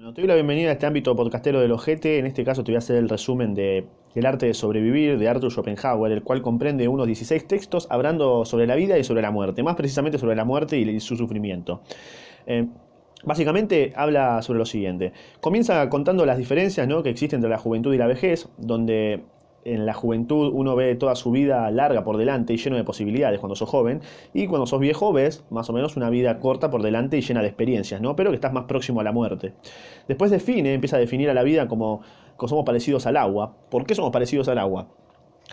Bueno, te doy la bienvenida a este ámbito podcastero del ojete. En este caso te voy a hacer el resumen de El arte de sobrevivir de Arthur Schopenhauer, el cual comprende unos 16 textos hablando sobre la vida y sobre la muerte, más precisamente sobre la muerte y su sufrimiento. Eh, básicamente habla sobre lo siguiente. Comienza contando las diferencias ¿no? que existen entre la juventud y la vejez, donde en la juventud uno ve toda su vida larga por delante y lleno de posibilidades cuando sos joven, y cuando sos viejo ves más o menos una vida corta por delante y llena de experiencias, ¿no? Pero que estás más próximo a la muerte. Después define, empieza a definir a la vida como, somos parecidos al agua. ¿Por qué somos parecidos al agua?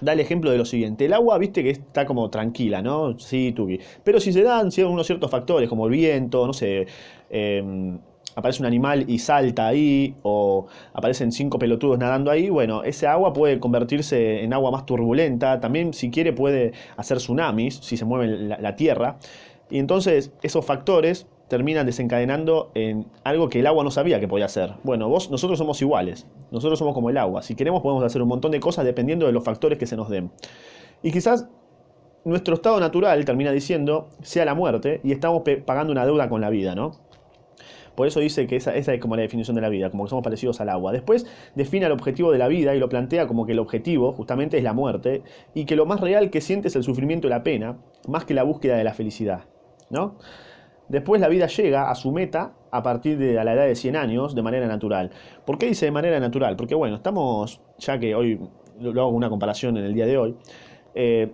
Da el ejemplo de lo siguiente. El agua, viste que está como tranquila, ¿no? Sí, tubi. Pero si se dan unos ciertos factores, como el viento, no sé, eh, aparece un animal y salta ahí, o aparecen cinco pelotudos nadando ahí, bueno, ese agua puede convertirse en agua más turbulenta, también si quiere puede hacer tsunamis, si se mueve la, la tierra, y entonces esos factores terminan desencadenando en algo que el agua no sabía que podía hacer. Bueno, vos, nosotros somos iguales, nosotros somos como el agua, si queremos podemos hacer un montón de cosas dependiendo de los factores que se nos den. Y quizás nuestro estado natural, termina diciendo, sea la muerte y estamos pagando una deuda con la vida, ¿no? Por eso dice que esa, es como la definición de la vida, como que somos parecidos al agua. Después define el objetivo de la vida y lo plantea como que el objetivo justamente es la muerte y que lo más real que siente es el sufrimiento y la pena, más que la búsqueda de la felicidad. ¿no? Después la vida llega a su meta a partir de la edad de 100 años de manera natural. ¿Por qué dice de manera natural? Porque bueno, estamos, ya que hoy lo hago una comparación en el día de hoy, eh,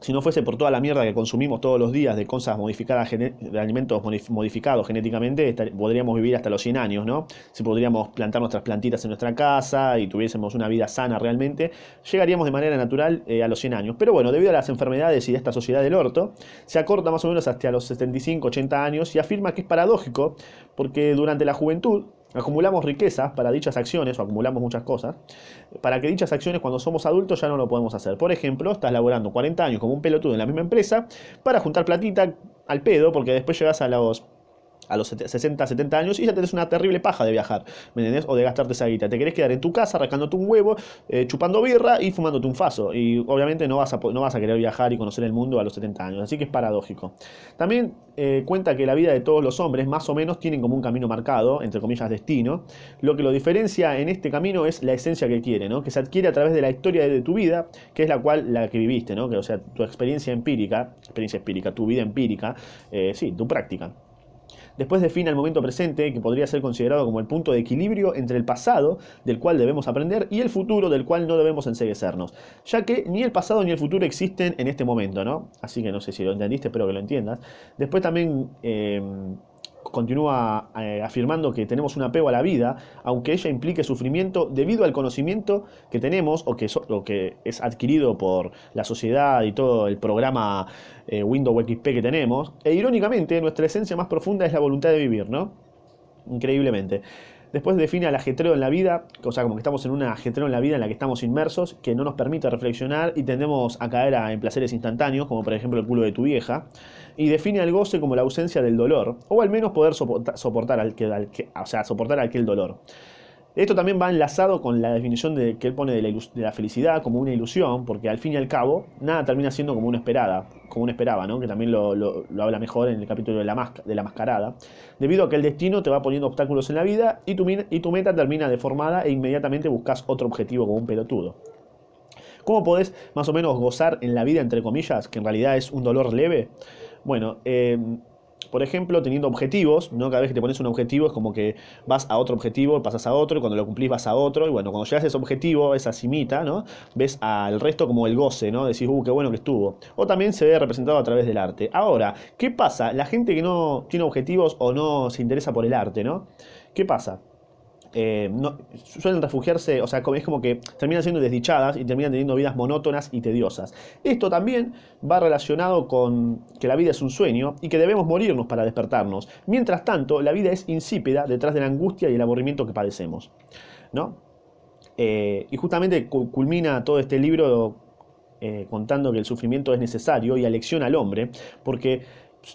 si no fuese por toda la mierda que consumimos todos los días de cosas modificadas, de alimentos modificados genéticamente, podríamos vivir hasta los 100 años, ¿no? Si podríamos plantar nuestras plantitas en nuestra casa y tuviésemos una vida sana realmente, llegaríamos de manera natural eh, a los 100 años. Pero bueno, debido a las enfermedades y de esta sociedad del orto, se acorta más o menos hasta los 75, 80 años y afirma que es paradójico porque durante la juventud Acumulamos riquezas para dichas acciones, o acumulamos muchas cosas, para que dichas acciones cuando somos adultos ya no lo podemos hacer. Por ejemplo, estás laborando 40 años como un pelotudo en la misma empresa para juntar platita al pedo, porque después llegas a los a los 60, 70 años y ya tenés una terrible paja de viajar, ¿me entendés? O de gastarte esa guita. Te querés quedar en tu casa rascándote un huevo, eh, chupando birra y fumándote un faso. Y obviamente no vas, a, no vas a querer viajar y conocer el mundo a los 70 años. Así que es paradójico. También eh, cuenta que la vida de todos los hombres más o menos tienen como un camino marcado, entre comillas destino. Lo que lo diferencia en este camino es la esencia que quiere, ¿no? Que se adquiere a través de la historia de tu vida, que es la cual, la que viviste, ¿no? Que, o sea, tu experiencia empírica, experiencia empírica, tu vida empírica, eh, sí, tu práctica. Después define el momento presente, que podría ser considerado como el punto de equilibrio entre el pasado, del cual debemos aprender, y el futuro, del cual no debemos enseguecernos, ya que ni el pasado ni el futuro existen en este momento, ¿no? Así que no sé si lo entendiste, espero que lo entiendas. Después también... Eh, continúa eh, afirmando que tenemos un apego a la vida, aunque ella implique sufrimiento debido al conocimiento que tenemos o que, es adquirido por la sociedad y todo el programa eh, Windows XP que tenemos. E irónicamente, nuestra esencia más profunda es la voluntad de vivir, ¿no? Increíblemente. Después define al ajetreo en la vida, o sea, como que estamos en un ajetreo en la vida en la que estamos inmersos, que no nos permite reflexionar y tendemos a caer en placeres instantáneos, como por ejemplo el culo de tu vieja. Y define al goce como la ausencia del dolor, o al menos poder soportar, al que, o sea, soportar aquel dolor. Esto también va enlazado con la definición de, que él pone de la, felicidad como una ilusión, porque al fin y al cabo nada termina siendo como uno esperada, como uno esperaba, ¿no? que también lo, habla mejor en el capítulo de la, de la mascarada, debido a que el destino te va poniendo obstáculos en la vida y tu, y tu meta termina deformada e inmediatamente buscas otro objetivo como un pelotudo. ¿Cómo podés más o menos gozar en la vida, entre comillas, que en realidad es un dolor leve? Bueno, eh, por ejemplo, teniendo objetivos, ¿no? Cada vez que te pones un objetivo es como que vas a otro objetivo, pasas a otro, y cuando lo cumplís vas a otro, y bueno, cuando llegas a ese objetivo, esa cimita, ¿no? Ves al resto como el goce, ¿no? Decís, uh, qué bueno que estuvo. O también se ve representado a través del arte. Ahora, ¿qué pasa? La gente que no tiene objetivos o no se interesa por el arte, ¿no? ¿Qué pasa? Eh, suelen refugiarse, o sea, es como que terminan siendo desdichadas y terminan teniendo vidas monótonas y tediosas. Esto también va relacionado con que la vida es un sueño y que debemos morirnos para despertarnos. Mientras tanto, la vida es insípida detrás de la angustia y el aburrimiento que padecemos. ¿no? Eh, y justamente culmina todo este libro eh, contando que el sufrimiento es necesario y alecciona al hombre, porque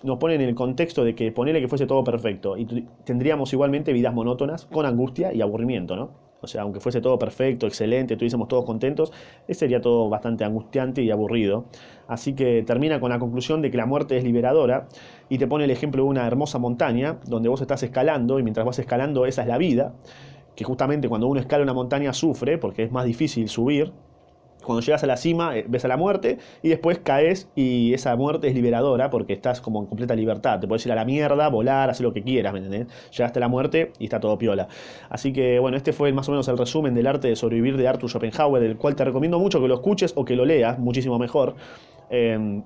nos pone en el contexto de que ponele que fuese todo perfecto y tendríamos igualmente vidas monótonas con angustia y aburrimiento, ¿no? O sea, aunque fuese todo perfecto, excelente, estuviésemos todos contentos, sería todo bastante angustiante y aburrido. Así que termina con la conclusión de que la muerte es liberadora y te pone el ejemplo de una hermosa montaña donde vos estás escalando y mientras vas escalando esa es la vida, que justamente cuando uno escala una montaña sufre porque es más difícil subir, cuando llegas a la cima eh, ves a la muerte y después caes y esa muerte es liberadora porque estás como en completa libertad. Te puedes ir a la mierda, volar, hacer lo que quieras, ¿me entendés? Llegaste a la muerte y está todo piola. Así que bueno, este fue más o menos el resumen del arte de sobrevivir de Arthur Schopenhauer, el cual te recomiendo mucho que lo escuches o que lo leas, muchísimo mejor. Eh,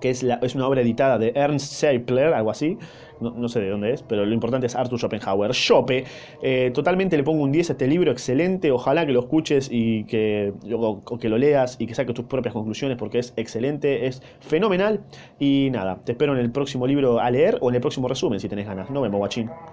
que es, es, una obra editada de Ernst Seipler, algo así, no, no, sé de dónde es, pero lo importante es Arthur Schopenhauer. Chope, eh, totalmente le pongo un 10 a este libro, excelente, ojalá que lo escuches y que, o que lo leas y que saques tus propias conclusiones porque es excelente, es fenomenal y nada, te espero en el próximo libro a leer o en el próximo resumen si tenés ganas. Nos vemos, guachín.